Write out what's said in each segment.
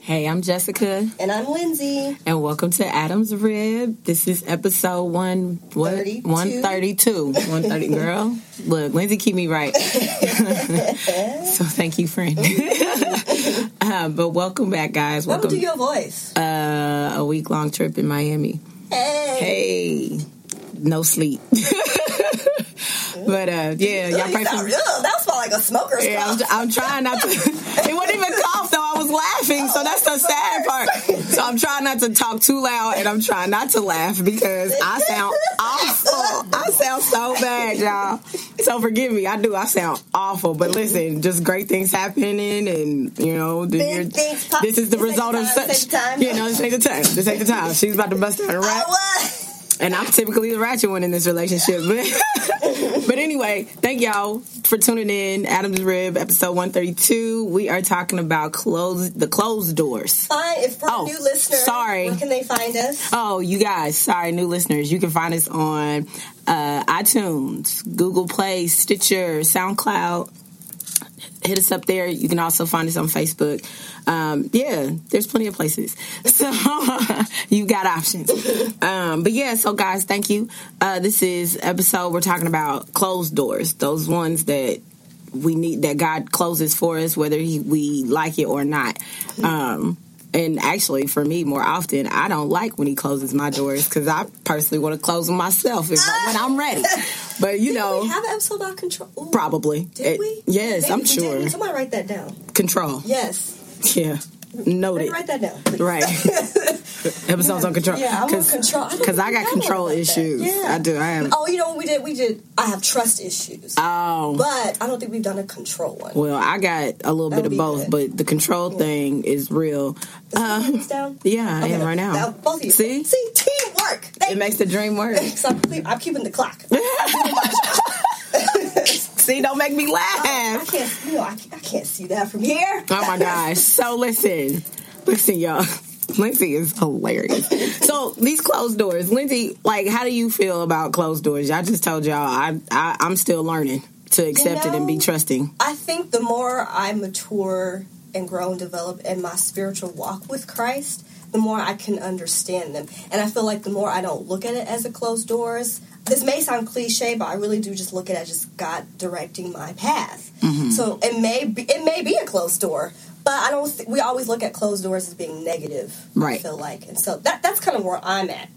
Hey, I'm Jessica. And I'm Lindsay. And welcome to Adam's Rib. This is episode one what? 32. 132. 130 girl. Look, Lindsay keep me right. so thank you, friend. uh, but welcome back, guys. Welcome to your voice. uh, a week long trip in Miami. Hey. Hey. No sleep. but uh yeah, y'all pray for real. That was like a smoker's Yeah, I'm. I'm trying not to. It wasn't even. I was laughing, so that's the sad part. So I'm trying not to talk too loud, and I'm trying not to laugh because I sound awful. I sound so bad, y'all. So forgive me. I do. I sound awful, but listen, just great things happening, and you know, you're- this is the result of such. time. You know, just take the time. Just take the time. She's about to bust out a rap. And I'm typically the ratchet one in this relationship. But, but anyway, thank y'all for tuning in. Adam's Rib, episode 132. We are talking about close the closed doors. Fine. If for Oh, new listeners, sorry. where can they find us? Oh, you guys, sorry, new listeners. You can find us on uh, iTunes, Google Play, Stitcher, SoundCloud. Hit us up there. You can also find us on Facebook. Um, yeah, there's plenty of places. So you got options. Um, but yeah, so guys, thank you. Uh, this is episode we're talking about closed doors, those ones that we need that God closes for us, whether he, we like it or not. Um, and actually, for me, more often, I don't like when He closes my doors because I personally want to close them myself if, when I'm ready. But you know, we have an episode about control. Ooh, probably. Did It- we? yes, Maybe I'm sure. didn't. Somebody write that down. Control. Yes. Yeah. Noted. Write that down. please. Right. Episodes on control. Yeah, I want control. Because I think got control that. issues. Yeah. I do. I have. Oh, you know what we did? We did. I have trust issues, Oh. but I don't think we've done a control one. Well, I got a little That bit of both, good. but the control thing is real. Is Uh, down? yeah, I am right now. both of you. See? see, teamwork. Thank It makes the dream work. So I'm, keep- I'm keeping the clock. See, don't make me laugh. I laugh. can't. You know, I, can't- I can't see that from here. Oh my gosh. So listen, listen, y'all. Lindsay is hilarious. So these closed doors, Lindsay, like, how do you feel about closed doors? I just told y'all I, I I'm still learning to accept it and be trusting. I think the more I mature and grow and develop in my spiritual walk with Christ, the more I can understand them. And I feel like the more I don't look at it as a closed doors, this may sound cliche, but I really do just look at it as just God directing my path. Mm-hmm. So it may be it may be a closed door, but I don't. Th- we always look at closed doors as being negative. I Right. feel like, and so that that's kind of where I'm at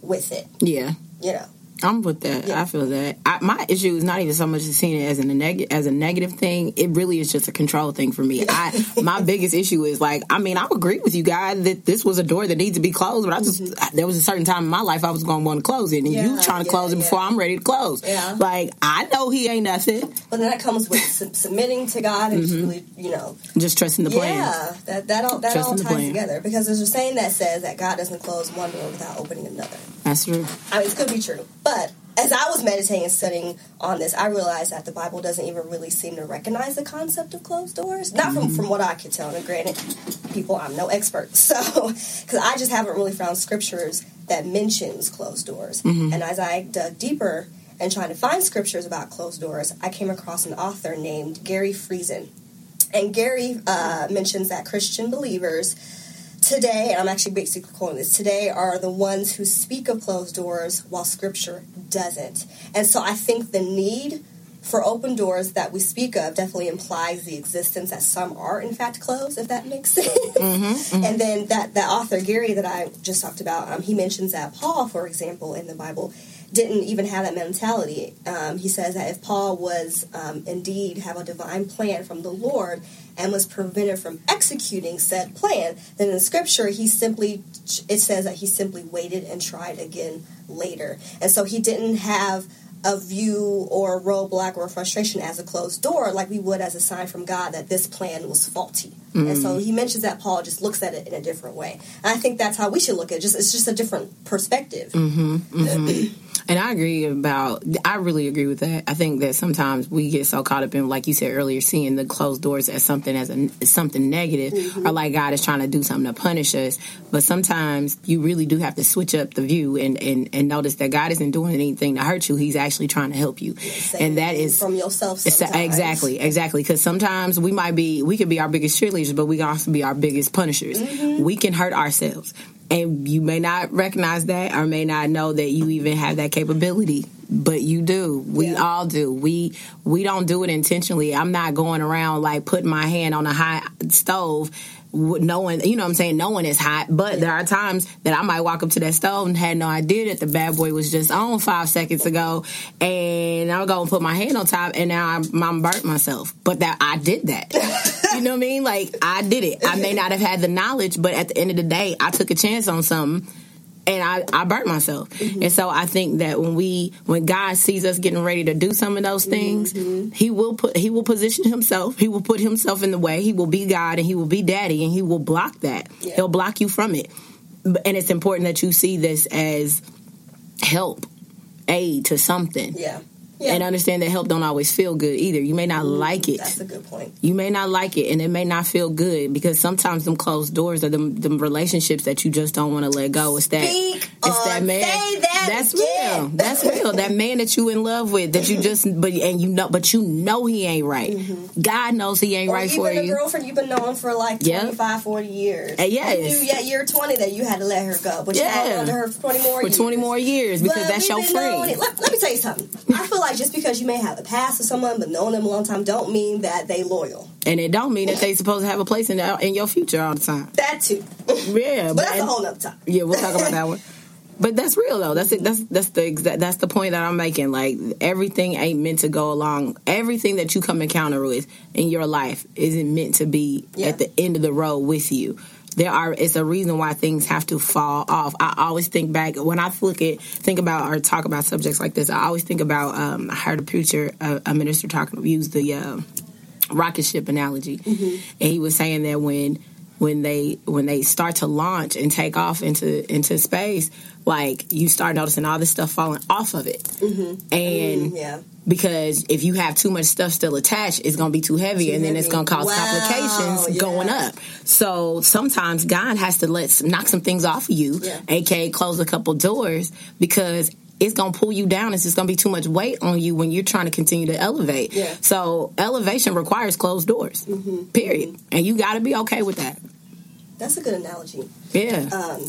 with it. Yeah. You know. I'm with that. Yeah. I feel that. I, my issue is not even so much as seeing it as a neg- as a negative thing. It really is just a control thing for me. I my biggest issue is like, I mean, I agree with you guys that this was a door that needs to be closed, but I just there was a certain time in my life I was going to want to close it, and you Mm-hmm. Trying to yeah, close it yeah. before I'm ready to close. Yeah. Like I know he ain't nothing. But then that comes with sub- submitting to God and just really, you know, Just trusting the plan. Yeah, that that all that Trust all ties together because there's a saying that says that God doesn't close one door without opening another. That's true. I mean, going to be true, but as I was meditating and studying on this, I realized that the Bible doesn't even really seem to recognize the concept of closed doors. Not from from what I could tell. And granted, people, I'm no expert, so because I just haven't really found scriptures that mentions closed doors. And as I dug deeper and trying to find scriptures about closed doors, I came across an author named Gary Friesen. And Gary uh, mentions that Christian believers today, and I'm actually basically quoting this, today are the ones who speak of closed doors while scripture doesn't. And so I think the need for open doors that we speak of definitely implies the existence that some are in fact closed, if that makes sense. And then that, that author, Gary, that I just talked about, um, he mentions that Paul, for example, in the Bible, didn't even have that mentality. Um, he says that if Paul was um, indeed have a divine plan from the Lord and was prevented from executing said plan, then in Scripture he simply it says that he simply waited and tried again later, and so he didn't have a view or a roadblock or a frustration as a closed door like we would as a sign from God that this plan was faulty. And so he mentions that Paul just looks at it in a different way. And I think that's how we should look at it. Just it's just a different perspective. And I agree about. I really agree with that. I think that sometimes we get so caught up in, like you said earlier, seeing the closed doors as something as, a, as something negative, Mm-hmm. or like God is trying to do something to punish us. But sometimes you really do have to switch up the view and and, and notice that God isn't doing anything to hurt you. He's actually trying to help you, and that is from yourself. Sometimes. Exactly, exactly. Because sometimes we might be, we could be our biggest cheerleaders, but we can also be our biggest punishers. Mm-hmm. We can hurt ourselves, and you may not recognize that, or may not know that you even have that capability. But you do. We Yeah. all do. We we don't do it intentionally. I'm not going around like putting my hand on a hot stove. Knowing, you know what I'm saying, knowing it's hot, but there are times that I might walk up to that stove and had no idea that the bad boy was just on five seconds ago, and I'll go and put my hand on top, and now I'm, I'm burnt myself. But that I did that. you know what I mean? Like I did it. I may not have had the knowledge, but at the end of the day, I took a chance on something and I, I burnt myself. Mm-hmm. And so I think that when we when God sees us getting ready to do some of those things, mm-hmm. he will put he will position himself, he will put himself in the way, he will be God and he will be daddy and he will block that. Yeah. He'll block you from it. And it's important that you see this as help, aid to something. Yeah. Yeah. And understand that help don't always feel good either. You may not mm, like it. That's a good point. You may not like it, and it may not feel good because sometimes them closed doors are them, them relationships that you just don't want to let go. It's that Speak it's that man. That's real. That's real. That man that you in love with that you just but and you know but you know he ain't right. God knows he ain't Mm-hmm. Or right for a you. girlfriend you've been knowing for like. 25, 40 years. Uh, yes. You knew at year 20 that you had to let her go, but you Yeah. held on to her for 20 more for years. twenty more years because But that's your friend. it- Let, let me tell you something. I feel like just because you may have a past with someone, but knowing them a long time, don't mean that they loyal. And it don't mean that they supposed to have a place in the, in your future all the time. That too. Yeah, But that's a whole nother time. Yeah, we'll talk about that one. But that's real though. That's it. That's that's the exact. That's the point that I'm making. Like everything ain't meant to go along. Everything that you come encounter with in your life isn't meant to be Yeah. at the end of the road with you. There are. It's a reason why things have to fall off. I always think back when I look at, think about, or talk about subjects like this. I always think about. Um, I heard a preacher, a, a minister talking, use the uh, rocket ship analogy, and he was saying that when when they when they start to launch and take off into into space, like you start noticing all this stuff falling off of it, mm-hmm. and mm-hmm, Yeah. because if you have too much stuff still attached, it's going to be too heavy, Too and then it's going to cause Wow, complications yeah. going up. So sometimes God has to let knock some things off of you, Yeah. aka close a couple doors, because it's going to pull you down. It's just going to be too much weight on you when you're trying to continue to elevate. Yeah. So elevation requires closed doors. Mm-hmm. Period, and you got to be okay with that. That's a good analogy. Yeah. Um,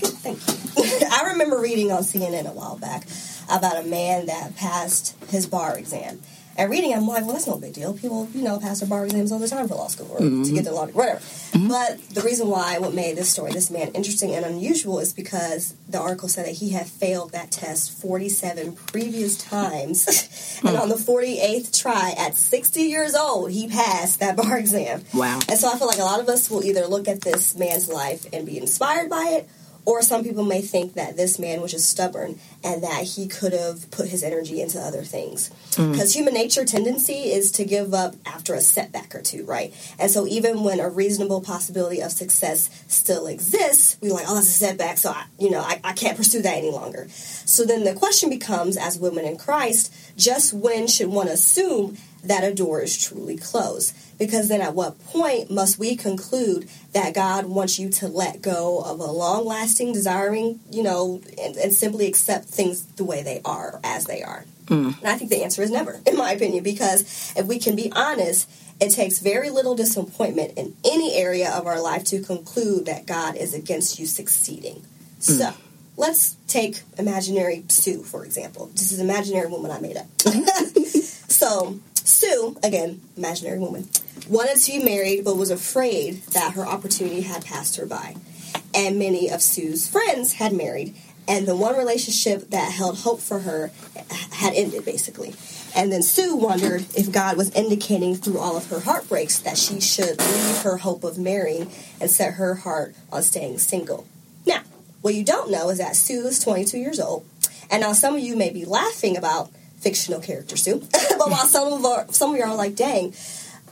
good, thank you. I remember reading on CNN a while back about a man that passed his bar exam. And reading, I'm like, well, that's no big deal. People, you know, pass their bar exams all the time for law school or to mm-hmm. get their law degree, whatever. But the reason why, what made this story, this man, interesting and unusual is because the article said that he had failed that test 47 previous times. and hmm. on the 48th try, at 60 years old, he passed that bar exam. Wow. And so I feel like a lot of us will either look at this man's life and be inspired by it, or some people may think that this man was just stubborn and that he could have put his energy into other things. Mm. Because human nature tendency is to give up after a setback or two, right? And so even when a reasonable possibility of success still exists, we're like, oh, that's a setback, so I, you know, I, I can't pursue that any longer. So then the question becomes, as women in Christ, just when should one assume that a door is truly closed? Because then at what point must we conclude that God wants you to let go of a long lasting desiring, you know, and, and simply accept things the way they are, as they are? Mm. And I think the answer is never, in my opinion, because if we can be honest, it takes very little disappointment in any area of our life to conclude that God is against you succeeding. Mm. So, let's take imaginary Sue, for example. This is an imaginary woman I made up. so, Sue, again, imaginary woman, wanted to be married but was afraid that her opportunity had passed her by. And many of Sue's friends had married, and the one relationship that held hope for her had ended, basically. And then Sue wondered if God was indicating through all of her heartbreaks that she should leave her hope of marrying and set her heart on staying single. Now, what you don't know is that Sue is 22 years old, and now some of you may be laughing about fictional character Sue, but while some of our, some of you are like, "Dang,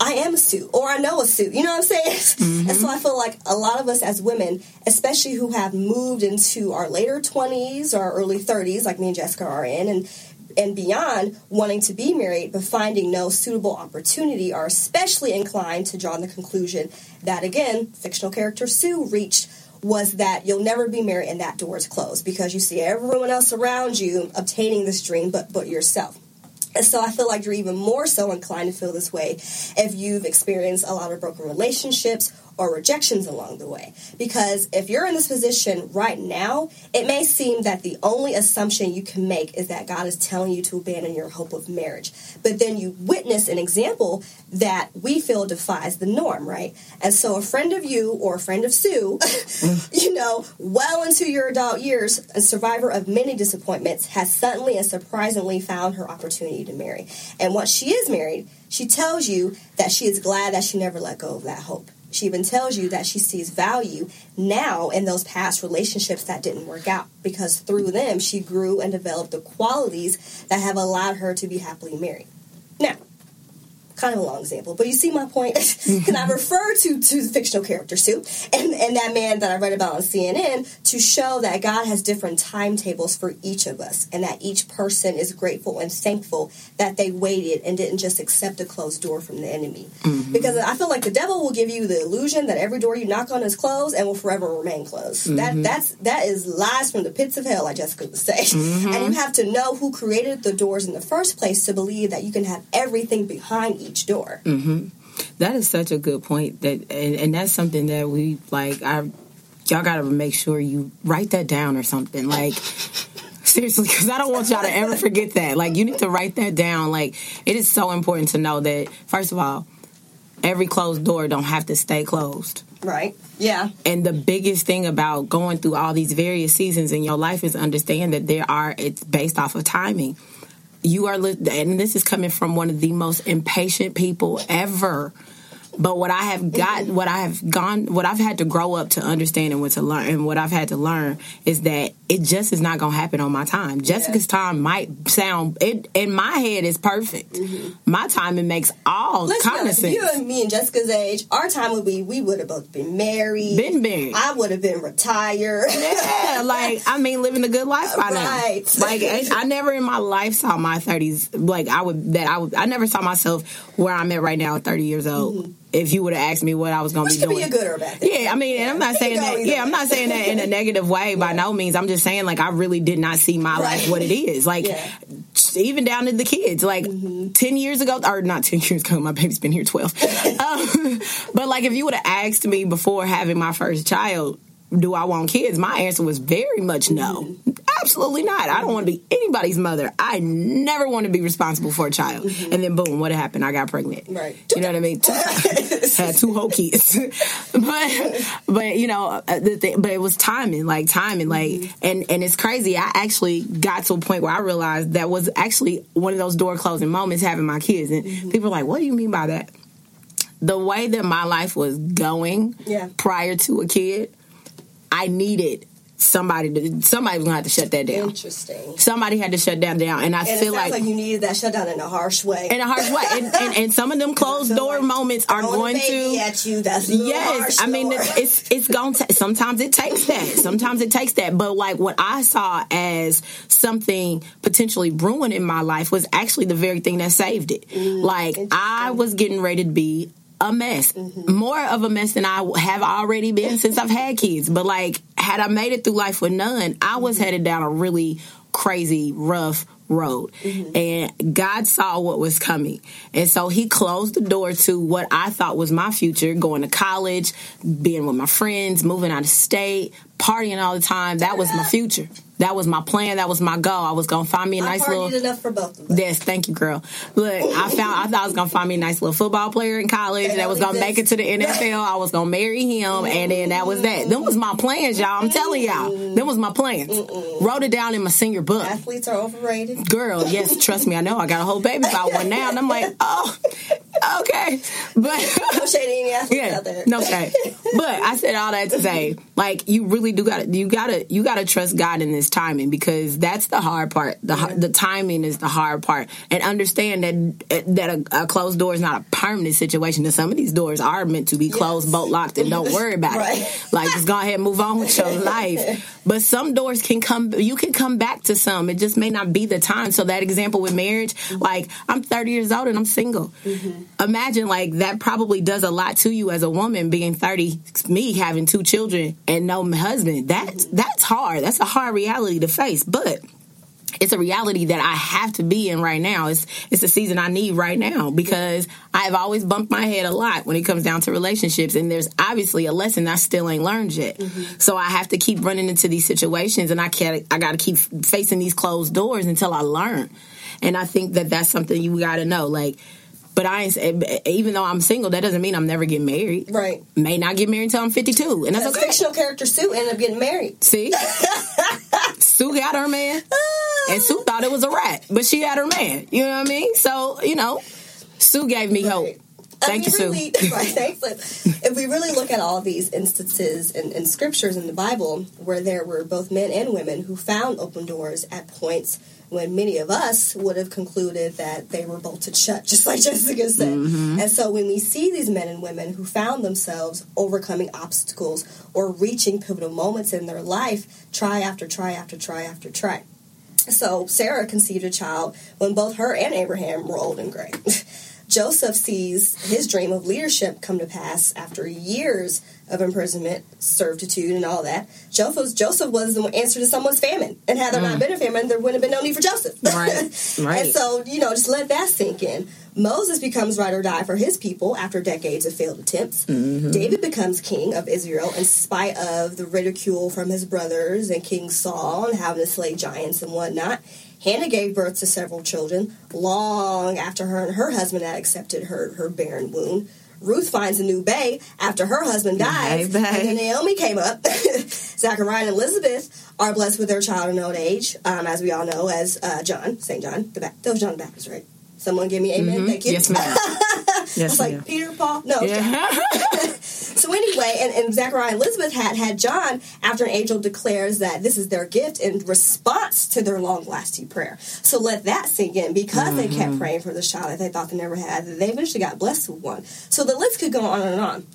I am a Sue or I know a Sue. You know what I'm saying? Mm-hmm. And so I feel like a lot of us as women, especially who have moved into our later 20s or early 30s, like me and Jessica are in, and and beyond wanting to be married but finding no suitable opportunity are especially inclined to draw the conclusion that again fictional character sue reached was that you'll never be married and that door is closed because you see everyone else around you obtaining this dream but but yourself. And so I feel like you're even more so inclined to feel this way if you've experienced a lot of broken relationships or rejections along the way. Because if you're in this position right now, it may seem that the only assumption you can make is that God is telling you to abandon your hope of marriage. But then you witness an example that we feel defies the norm, right? And so a friend of you or a friend of Sue, you know, well into your adult years, a survivor of many disappointments, has suddenly and surprisingly found her opportunity to marry. And once she is married, she tells you that she is glad that she never let go of that hope. She even tells you that she sees value now in those past relationships that didn't work out because through them she grew and developed the qualities that have allowed her to be happily married. Now, kind of a long example, but you see my point. Can I refer to to the fictional character Sue and and that man that I read about on CNN to show that God has different timetables for each of us, and that each person is grateful and thankful that they waited and didn't just accept a closed door from the enemy. Mm-hmm. Because I feel like the devil will give you the illusion that every door you knock on is closed and will forever remain closed. Mm-hmm. That that's that is lies from the pits of hell, like Jessica would say. Mm-hmm. And you have to know who created the doors in the first place to believe that you can have everything behind each door. Mm-hmm. That is such a good point. That and, and that's something that we like. I y'all got to make sure you write that down or something. Like seriously, because I don't want y'all to ever forget that. Like you need to write that down. Like it is so important to know that first of all, every closed door don't have to stay closed. Right. Yeah. And the biggest thing about going through all these various seasons in your life is understand that there are it's based off of timing you are, and this is coming from one of the most impatient people ever. But what I have got, what I have gone, what I've had to grow up to understand and what to learn, and what I've had to learn is that it just is not going to happen on my time. Jessica's yeah. time might sound it in my head is perfect. Mm-hmm. My timing makes all Let's kind of sense. You and me and Jessica's age, our time would be we would have both been married, been married. I would have been retired. Yeah, like I mean, living a good life by right. now. Like I, I never in my life saw my thirties. Like I would that I would I never saw myself where I'm at right now at 30 years old. Mm-hmm if you would have asked me what I was going to be doing. Be a good or a bad thing. Yeah, I mean, and I'm not saying that. Yeah, I'm not saying that in a negative way by no means. I'm just saying, like, I really did not see my right. life what it is. Like, yeah. even down to the kids. Like, mm-hmm. 10 years ago, or not 10 years ago, my baby's been here 12. um, but, like, if you would have asked me before having my first child, do I want kids? My answer was very much no. Mm-hmm. Absolutely not. I don't want to be anybody's mother. I never want to be responsible for a child. Mm-hmm. And then boom, what happened? I got pregnant. Right. You know what I mean? Had two whole kids. but but you know, uh, the thing, but it was timing, like timing, like mm-hmm. and and it's crazy. I actually got to a point where I realized that was actually one of those door closing moments having my kids, and mm-hmm. people are like, "What do you mean by that?" The way that my life was going yeah. prior to a kid I needed somebody to somebody was gonna have to shut that down. Interesting. Somebody had to shut that down, and I and feel like, like, you needed that shutdown in a harsh way. In a harsh way, and, and, and some of them closed door like moments are going to at you. That's yes. I mean, door. it's it's going to. Sometimes it takes that. Sometimes it takes that. But like what I saw as something potentially ruining my life was actually the very thing that saved it. Mm, like I was getting ready to be a mess. Mm-hmm. More of a mess than I have already been since I've had kids. But like, had I made it through life with none, I was mm-hmm. headed down a really crazy, rough road. Mm-hmm. And God saw what was coming. And so he closed the door to what I thought was my future, going to college, being with my friends, moving out of state, partying all the time. That was my future. That was my plan. That was my goal. I was gonna find me a nice I little. enough for both of us. Yes, thank you, girl. Look, I found. I thought I was gonna find me a nice little football player in college that was gonna make it to the NFL. I was gonna marry him, and then that was that. Them was my plans, y'all. I'm telling y'all, them was my plans. Wrote it down in my senior book. Athletes are overrated. Girl, yes, trust me, I know. I got a whole baby about one now, and I'm like, oh, okay, but no shady athletes yeah, out there. No shade. But I said all that to say like you really do got to you got to you got to trust God in this timing because that's the hard part. The yeah. the timing is the hard part, and understand that that a, a, closed door is not a permanent situation. And some of these doors are meant to be closed, yes. bolt locked, and don't worry about right. it. Like just go ahead and move on with your life. But some doors can come. You can come back to some. It just may not be the time. So that example with marriage, mm-hmm. like I'm 30 years old and I'm single. Mm-hmm. Imagine like that probably does a lot to you as a woman being 30. Me having two children and no husband. That that's hard. That's a hard reality to face. But it's a reality that I have to be in right now. It's it's a season I need right now because I've always bumped my head a lot when it comes down to relationships, and there's obviously a lesson I still ain't learned yet. Mm-hmm. So I have to keep running into these situations, and I can't. I got to keep facing these closed doors until I learn. And I think that that's something you got to know, like but I even though I'm single, that doesn't mean I'm never getting married. Right. May not get married until I'm 52, and that's okay. Fictional character Sue ended up getting married. See, Sue got her man, and Sue thought it was a rat, but she had her man. You know what I mean? So you know, Sue gave me right. hope. Thank you, really, Sue. right, thanks. If we really look at all these instances in, in scriptures in the Bible where there were both men and women who found open doors at points when many of us would have concluded that they were bolted shut, just like Jessica said. Mm-hmm. And so when we see these men and women who found themselves overcoming obstacles or reaching pivotal moments in their life, try after try after try after try. So Sarah conceived a child when both her and Abraham were old and gray. Joseph sees his dream of leadership come to pass after years of imprisonment, servitude, and all that. Joseph, Joseph was the answer to someone's famine. And had there mm. not been a famine, there wouldn't have been no need for Joseph. Right. right. and so, you know, just let that sink in. Moses becomes right or die for his people after decades of failed attempts. Mm-hmm. David becomes king of Israel in spite of the ridicule from his brothers and King Saul and having to slay giants and whatnot. Hannah gave birth to several children long after her and her husband had accepted her, her barren wound. Ruth finds a new bay after her husband dies, and then Naomi came up. Zachariah and Elizabeth are blessed with their child in old age, um, as we all know, as uh, John, St. John, the ba- that was John the Baptist, right? Someone give me amen. Mm-hmm. Thank you. Yes, ma'am. yes, I was like, Peter, Paul? No. Yeah. so anyway, and, and Zachariah and Elizabeth had had John after an angel declares that this is their gift in response to their long lasting prayer. So let that sink in because mm-hmm. they kept mm-hmm. praying for the child that they thought they never had. They eventually got blessed with one. So the list could go on and on.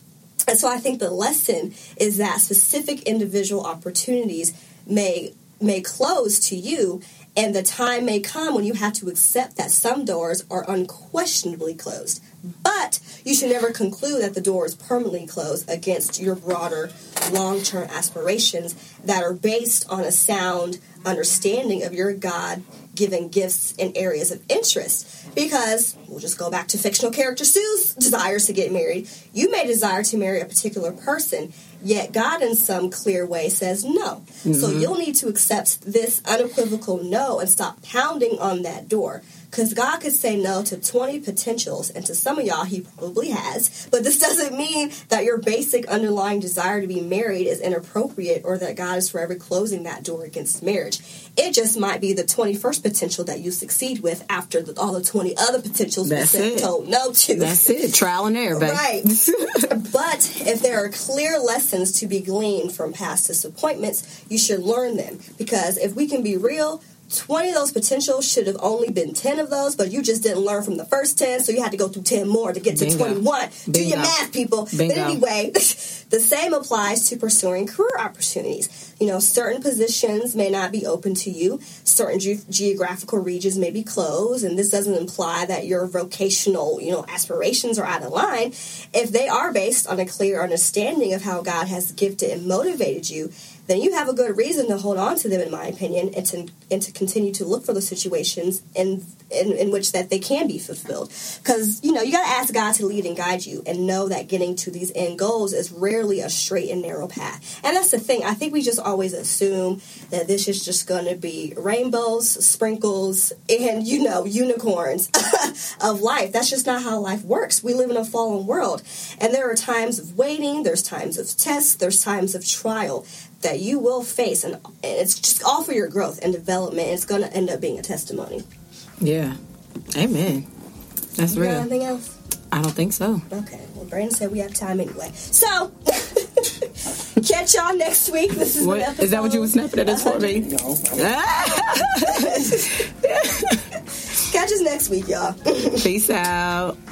And so I think the lesson is that specific individual opportunities may may close to you and the time may come when you have to accept that some doors are unquestionably closed. But you should never conclude that the door is permanently closed against your broader long term aspirations that are based on a sound understanding of your God given gifts and areas of interest. Because we'll just go back to fictional character Sue's desires to get married. You may desire to marry a particular person, Yet God, in some clear way, says no. Mm-hmm. So you'll need to accept this unequivocal no and stop pounding on that door. Because God could say no to 20 potentials, and to some of y'all, He probably has. But this doesn't mean that your basic underlying desire to be married is inappropriate or that God is forever closing that door against marriage. It just might be the 21st potential that you succeed with after the, all the 20 other potentials That's it. told no to. That's it. Trial and error, baby. Right. but if there are clear lessons to be gleaned from past disappointments, you should learn them. Because if we can be real, 20 of those potentials should have only been 10 of those, but you just didn't learn from the first 10, so you had to go through 10 more to get to Bingo. 21. Bingo. Do your math, people. Bingo. But anyway, the same applies to pursuing career opportunities. You know, certain positions may not be open to you, certain ge- geographical regions may be closed, and this doesn't imply that your vocational, you know, aspirations are out of line. If they are based on a clear understanding of how God has gifted and motivated you, then you have a good reason to hold on to them, in my opinion, and to and to continue to look for the situations in in, in which that they can be fulfilled. Because you know you got to ask God to lead and guide you, and know that getting to these end goals is rarely a straight and narrow path. And that's the thing. I think we just always assume that this is just going to be rainbows, sprinkles, and you know unicorns of life. That's just not how life works. We live in a fallen world, and there are times of waiting. There's times of tests. There's times of trial that you will face, and it's just all for your growth and development. It's going to end up being a testimony. Yeah. Amen. That's you real. anything else? I don't think so. Okay. Well, Brandon said we have time anyway. So, Catch y'all next week. This is What, is that what you were snapping at us for me? No, Catch us next week, y'all. Peace out.